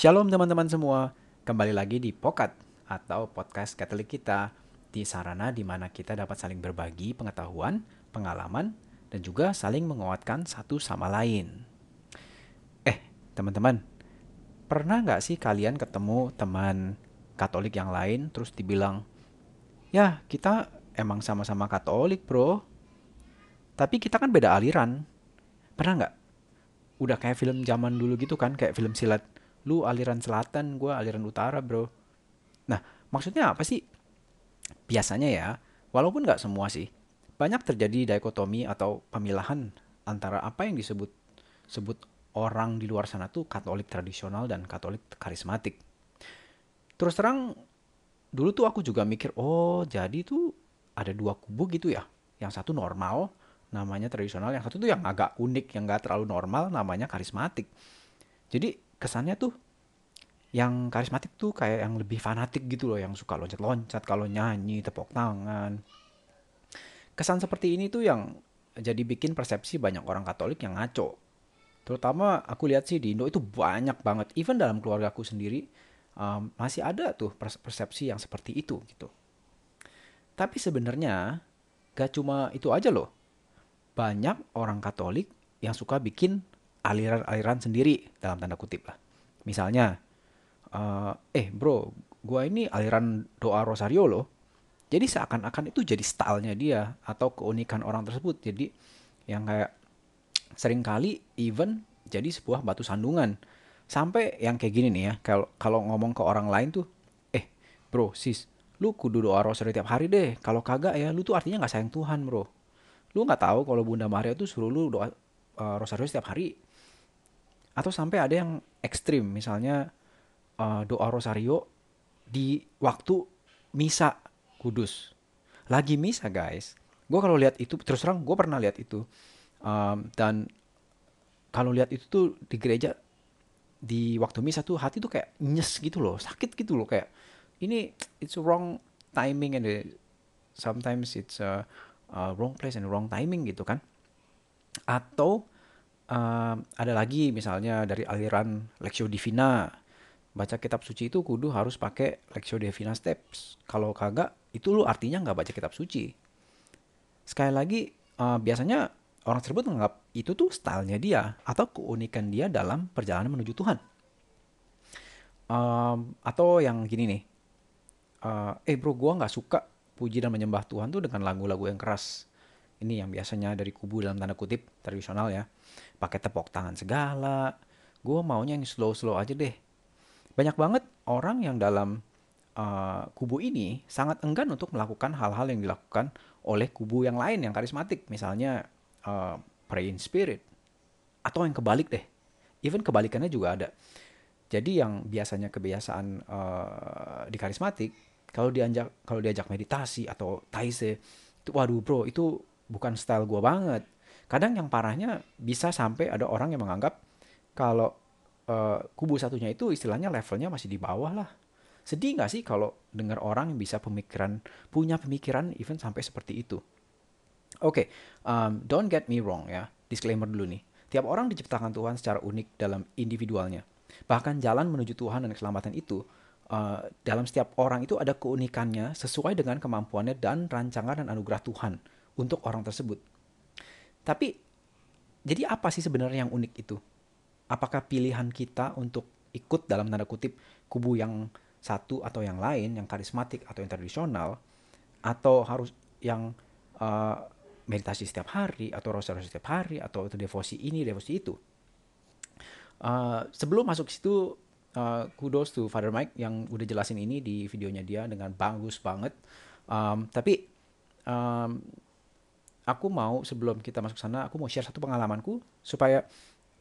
Shalom teman-teman semua, kembali lagi di Pokat atau podcast Katolik kita di sarana di mana kita dapat saling berbagi pengetahuan, pengalaman, dan juga saling menguatkan satu sama lain. Eh, teman-teman, pernah nggak sih kalian ketemu teman Katolik yang lain terus dibilang, ya kita emang sama-sama Katolik bro, tapi kita kan beda aliran. Pernah nggak? Udah kayak film zaman dulu gitu kan, kayak film silat lu aliran selatan gue aliran utara bro nah maksudnya apa sih biasanya ya walaupun nggak semua sih banyak terjadi dikotomi atau pemilahan antara apa yang disebut sebut orang di luar sana tuh Katolik tradisional dan Katolik karismatik. Terus terang dulu tuh aku juga mikir, oh jadi tuh ada dua kubu gitu ya. Yang satu normal, namanya tradisional. Yang satu tuh yang agak unik, yang gak terlalu normal, namanya karismatik. Jadi kesannya tuh yang karismatik tuh kayak yang lebih fanatik gitu loh yang suka loncat-loncat kalau nyanyi tepuk tangan. Kesan seperti ini tuh yang jadi bikin persepsi banyak orang Katolik yang ngaco. Terutama aku lihat sih di Indo itu banyak banget. Even dalam keluarga aku sendiri um, masih ada tuh persepsi yang seperti itu gitu. Tapi sebenarnya gak cuma itu aja loh. Banyak orang Katolik yang suka bikin aliran-aliran sendiri dalam tanda kutip lah. Misalnya, uh, eh bro, gua ini aliran doa rosario loh. Jadi seakan-akan itu jadi stylenya dia atau keunikan orang tersebut. Jadi yang kayak sering kali even jadi sebuah batu sandungan. Sampai yang kayak gini nih ya, kalau kalau ngomong ke orang lain tuh, eh bro sis, lu kudu doa rosario tiap hari deh. Kalau kagak ya, lu tuh artinya nggak sayang Tuhan bro. Lu nggak tahu kalau Bunda Maria tuh suruh lu doa uh, rosario setiap hari atau sampai ada yang ekstrim misalnya uh, doa rosario di waktu misa kudus. Lagi misa guys gue kalau lihat itu terus terang gue pernah lihat itu um, dan kalau lihat itu tuh di gereja di waktu misa tuh hati tuh kayak nyes gitu loh sakit gitu loh kayak ini it's wrong timing and sometimes it's a, a wrong place and wrong timing gitu kan. Atau uh, ada lagi misalnya dari aliran Lexio Divina. Baca kitab suci itu kudu harus pakai Lexio Divina Steps. Kalau kagak, itu lu artinya nggak baca kitab suci. Sekali lagi, uh, biasanya orang tersebut menganggap itu tuh stylenya dia atau keunikan dia dalam perjalanan menuju Tuhan. Um, atau yang gini nih, uh, eh bro gue nggak suka puji dan menyembah Tuhan tuh dengan lagu-lagu yang keras ini yang biasanya dari kubu dalam tanda kutip tradisional ya. Pakai tepuk tangan segala. Gue maunya yang slow slow aja deh. Banyak banget orang yang dalam uh, kubu ini sangat enggan untuk melakukan hal-hal yang dilakukan oleh kubu yang lain yang karismatik. Misalnya uh, pray in spirit atau yang kebalik deh. Even kebalikannya juga ada. Jadi yang biasanya kebiasaan uh, di karismatik kalau diajak kalau diajak meditasi atau taise itu waduh bro itu bukan style gue banget. Kadang yang parahnya bisa sampai ada orang yang menganggap kalau uh, kubu satunya itu istilahnya levelnya masih di bawah lah. Sedih gak sih kalau dengar orang yang bisa pemikiran punya pemikiran even sampai seperti itu? Oke, okay, um, don't get me wrong ya. Disclaimer dulu nih. Tiap orang diciptakan Tuhan secara unik dalam individualnya. Bahkan jalan menuju Tuhan dan keselamatan itu uh, dalam setiap orang itu ada keunikannya sesuai dengan kemampuannya dan rancangan dan anugerah Tuhan untuk orang tersebut. Tapi jadi apa sih sebenarnya yang unik itu? Apakah pilihan kita untuk ikut dalam tanda kutip kubu yang satu atau yang lain, yang karismatik atau yang tradisional, atau harus yang uh, meditasi setiap hari atau rosari setiap hari atau itu devosi ini devosi itu. Uh, sebelum masuk situ uh, kudos to Father Mike yang udah jelasin ini di videonya dia dengan bagus banget. Um, tapi um, aku mau sebelum kita masuk sana aku mau share satu pengalamanku supaya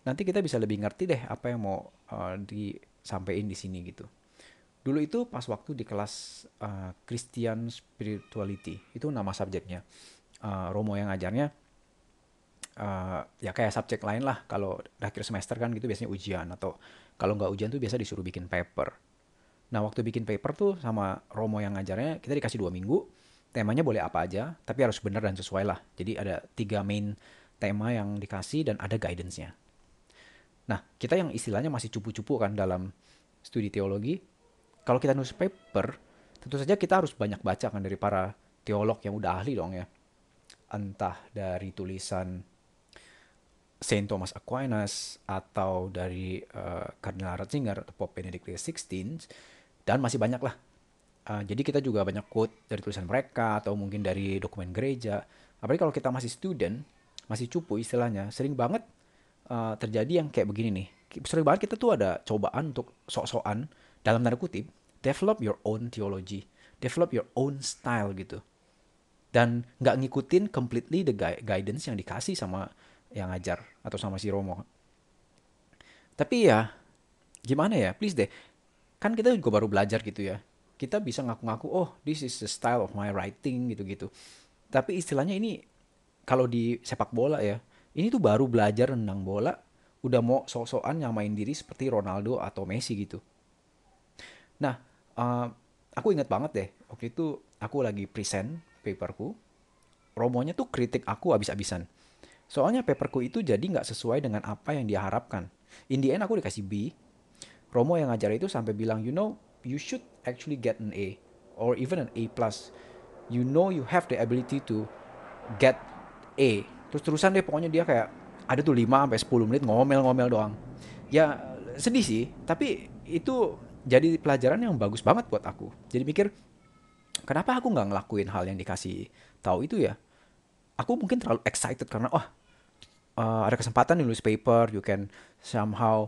nanti kita bisa lebih ngerti deh apa yang mau uh, disampaikan di sini gitu. Dulu itu pas waktu di kelas uh, Christian Spirituality itu nama subjeknya. Uh, Romo yang ngajarnya uh, ya kayak subjek lain lah kalau akhir semester kan gitu biasanya ujian atau kalau nggak ujian tuh biasa disuruh bikin paper. Nah waktu bikin paper tuh sama Romo yang ngajarnya kita dikasih dua minggu temanya boleh apa aja, tapi harus benar dan sesuai lah. Jadi ada tiga main tema yang dikasih dan ada guidance-nya. Nah, kita yang istilahnya masih cupu-cupu kan dalam studi teologi, kalau kita nulis paper, tentu saja kita harus banyak baca kan dari para teolog yang udah ahli dong ya. Entah dari tulisan Saint Thomas Aquinas atau dari uh, Cardinal Ratzinger atau Pope Benedict XVI dan masih banyak lah. Uh, jadi kita juga banyak quote dari tulisan mereka atau mungkin dari dokumen gereja. Apalagi kalau kita masih student, masih cupu istilahnya, sering banget uh, terjadi yang kayak begini nih. Sering banget kita tuh ada cobaan untuk sok-sokan dalam tanda kutip, develop your own theology, develop your own style gitu. Dan nggak ngikutin completely the guidance yang dikasih sama yang ngajar atau sama si Romo. Tapi ya gimana ya, please deh. Kan kita juga baru belajar gitu ya. Kita bisa ngaku-ngaku, oh this is the style of my writing gitu-gitu. Tapi istilahnya ini kalau di sepak bola ya, ini tuh baru belajar renang bola, udah mau sok-sokan yang main diri seperti Ronaldo atau Messi gitu. Nah, uh, aku ingat banget deh, waktu itu aku lagi present paperku, Romonya tuh kritik aku abis-abisan Soalnya paperku itu jadi nggak sesuai dengan apa yang dia harapkan. In the end aku dikasih B. Romo yang ngajar itu sampai bilang, you know, you should actually get an A or even an A plus. You know you have the ability to get A. Terus terusan deh pokoknya dia kayak ada tuh 5 sampai 10 menit ngomel-ngomel doang. Ya sedih sih, tapi itu jadi pelajaran yang bagus banget buat aku. Jadi mikir, kenapa aku nggak ngelakuin hal yang dikasih tahu itu ya? Aku mungkin terlalu excited karena, oh uh, ada kesempatan nulis paper, you can somehow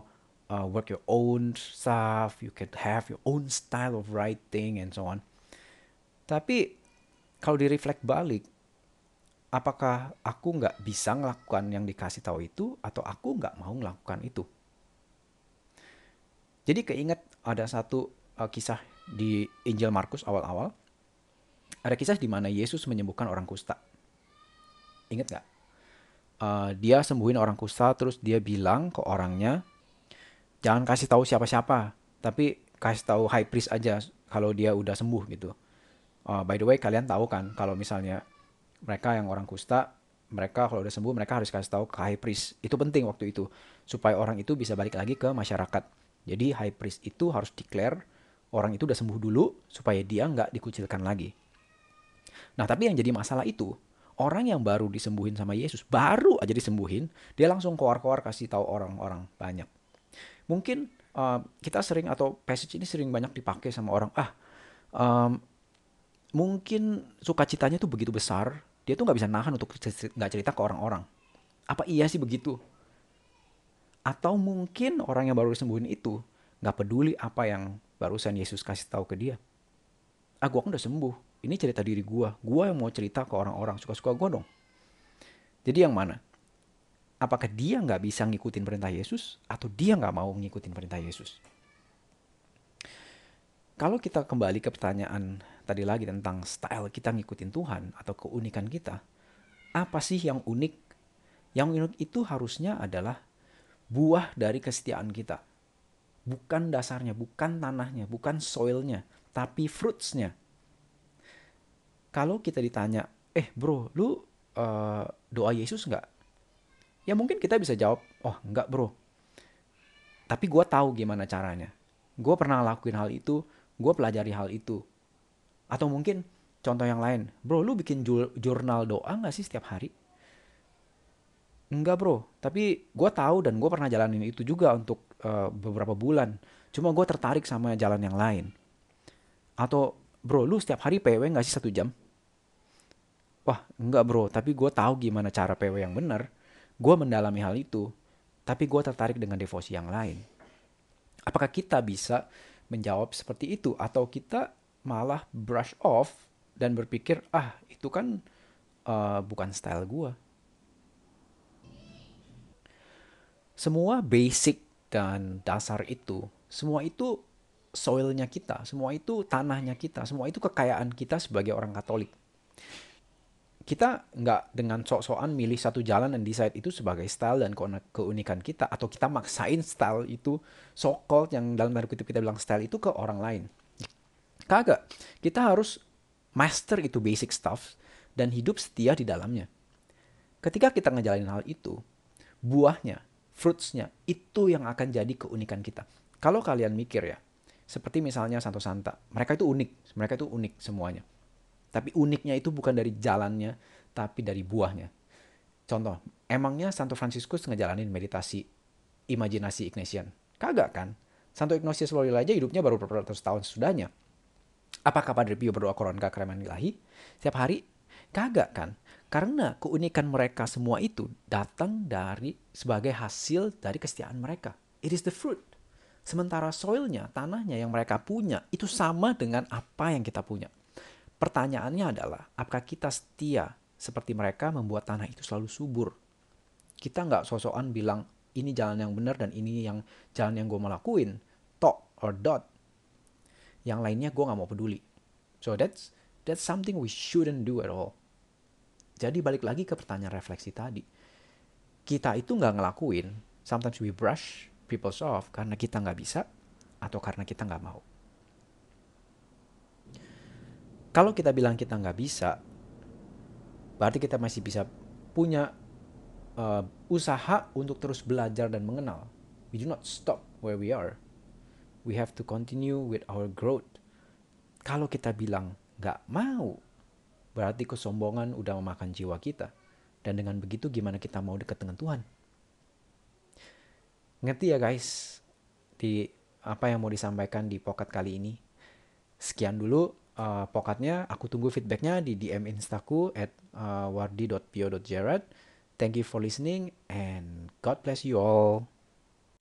uh, work your own stuff, you can have your own style of writing and so on. Tapi kalau di reflect balik, apakah aku nggak bisa melakukan yang dikasih tahu itu atau aku nggak mau melakukan itu? Jadi keinget ada satu uh, kisah di Injil Markus awal-awal. Ada kisah di mana Yesus menyembuhkan orang kusta. Ingat nggak? uh, dia sembuhin orang kusta terus dia bilang ke orangnya jangan kasih tahu siapa-siapa tapi kasih tahu high priest aja kalau dia udah sembuh gitu. Uh, by the way kalian tahu kan kalau misalnya mereka yang orang kusta mereka kalau udah sembuh mereka harus kasih tahu ke high priest. Itu penting waktu itu supaya orang itu bisa balik lagi ke masyarakat. Jadi high priest itu harus declare orang itu udah sembuh dulu supaya dia nggak dikucilkan lagi. Nah tapi yang jadi masalah itu orang yang baru disembuhin sama Yesus, baru aja disembuhin, dia langsung keluar-keluar kasih tahu orang-orang banyak. Mungkin uh, kita sering atau passage ini sering banyak dipakai sama orang, ah um, mungkin sukacitanya tuh begitu besar, dia tuh nggak bisa nahan untuk nggak cerita ke orang-orang. Apa iya sih begitu? Atau mungkin orang yang baru disembuhin itu nggak peduli apa yang barusan Yesus kasih tahu ke dia. Ah, gua kan udah sembuh ini cerita diri gue. Gue yang mau cerita ke orang-orang. Suka-suka gue dong. Jadi yang mana? Apakah dia nggak bisa ngikutin perintah Yesus atau dia nggak mau ngikutin perintah Yesus? Kalau kita kembali ke pertanyaan tadi lagi tentang style kita ngikutin Tuhan atau keunikan kita, apa sih yang unik? Yang unik itu harusnya adalah buah dari kesetiaan kita. Bukan dasarnya, bukan tanahnya, bukan soilnya, tapi fruitsnya kalau kita ditanya, eh bro, lu uh, doa Yesus nggak? Ya mungkin kita bisa jawab, oh nggak bro. Tapi gue tahu gimana caranya. Gue pernah lakuin hal itu, gue pelajari hal itu. Atau mungkin contoh yang lain, bro lu bikin jurnal doa nggak sih setiap hari? Enggak bro, tapi gue tahu dan gue pernah jalanin itu juga untuk uh, beberapa bulan. Cuma gue tertarik sama jalan yang lain. Atau bro lu setiap hari PW nggak sih satu jam? wah enggak bro tapi gue tahu gimana cara PW yang benar gue mendalami hal itu tapi gue tertarik dengan devosi yang lain. Apakah kita bisa menjawab seperti itu? Atau kita malah brush off dan berpikir ah itu kan uh, bukan style gue semua basic dan dasar itu semua itu soilnya kita semua itu tanahnya kita semua itu kekayaan kita sebagai orang Katolik kita nggak dengan sok-sokan milih satu jalan dan decide itu sebagai style dan keunikan kita atau kita maksain style itu so yang dalam tanda kutip kita bilang style itu ke orang lain. Kagak. Kita harus master itu basic stuff dan hidup setia di dalamnya. Ketika kita ngejalanin hal itu, buahnya fruitsnya itu yang akan jadi keunikan kita. Kalau kalian mikir ya, seperti misalnya Santo Santa, mereka itu unik, mereka itu unik semuanya. Tapi uniknya itu bukan dari jalannya, tapi dari buahnya. Contoh, emangnya Santo Franciscus ngejalanin meditasi imajinasi Ignatian? Kagak kan? Santo Ignatius Loyola aja hidupnya baru beberapa ratus tahun sesudahnya. Apakah Padre Pio berdoa koronka kereman ilahi? Setiap hari? Kagak kan? Karena keunikan mereka semua itu datang dari sebagai hasil dari kesetiaan mereka. It is the fruit. Sementara soilnya, tanahnya yang mereka punya itu sama dengan apa yang kita punya. Pertanyaannya adalah, apakah kita setia seperti mereka membuat tanah itu selalu subur? Kita nggak sosokan bilang, ini jalan yang benar dan ini yang jalan yang gue mau lakuin. Tok or dot. Yang lainnya gue nggak mau peduli. So that's that's something we shouldn't do at all. Jadi balik lagi ke pertanyaan refleksi tadi. Kita itu nggak ngelakuin, sometimes we brush people off karena kita nggak bisa atau karena kita nggak mau. Kalau kita bilang kita nggak bisa, berarti kita masih bisa punya uh, usaha untuk terus belajar dan mengenal. We do not stop where we are. We have to continue with our growth. Kalau kita bilang nggak mau, berarti kesombongan udah memakan jiwa kita. Dan dengan begitu gimana kita mau dekat dengan Tuhan? Ngerti ya guys, di apa yang mau disampaikan di pokat kali ini. Sekian dulu uh, pokatnya, aku tunggu feedbacknya di DM instaku at uh, wardi.pio.jared. Thank you for listening and God bless you all.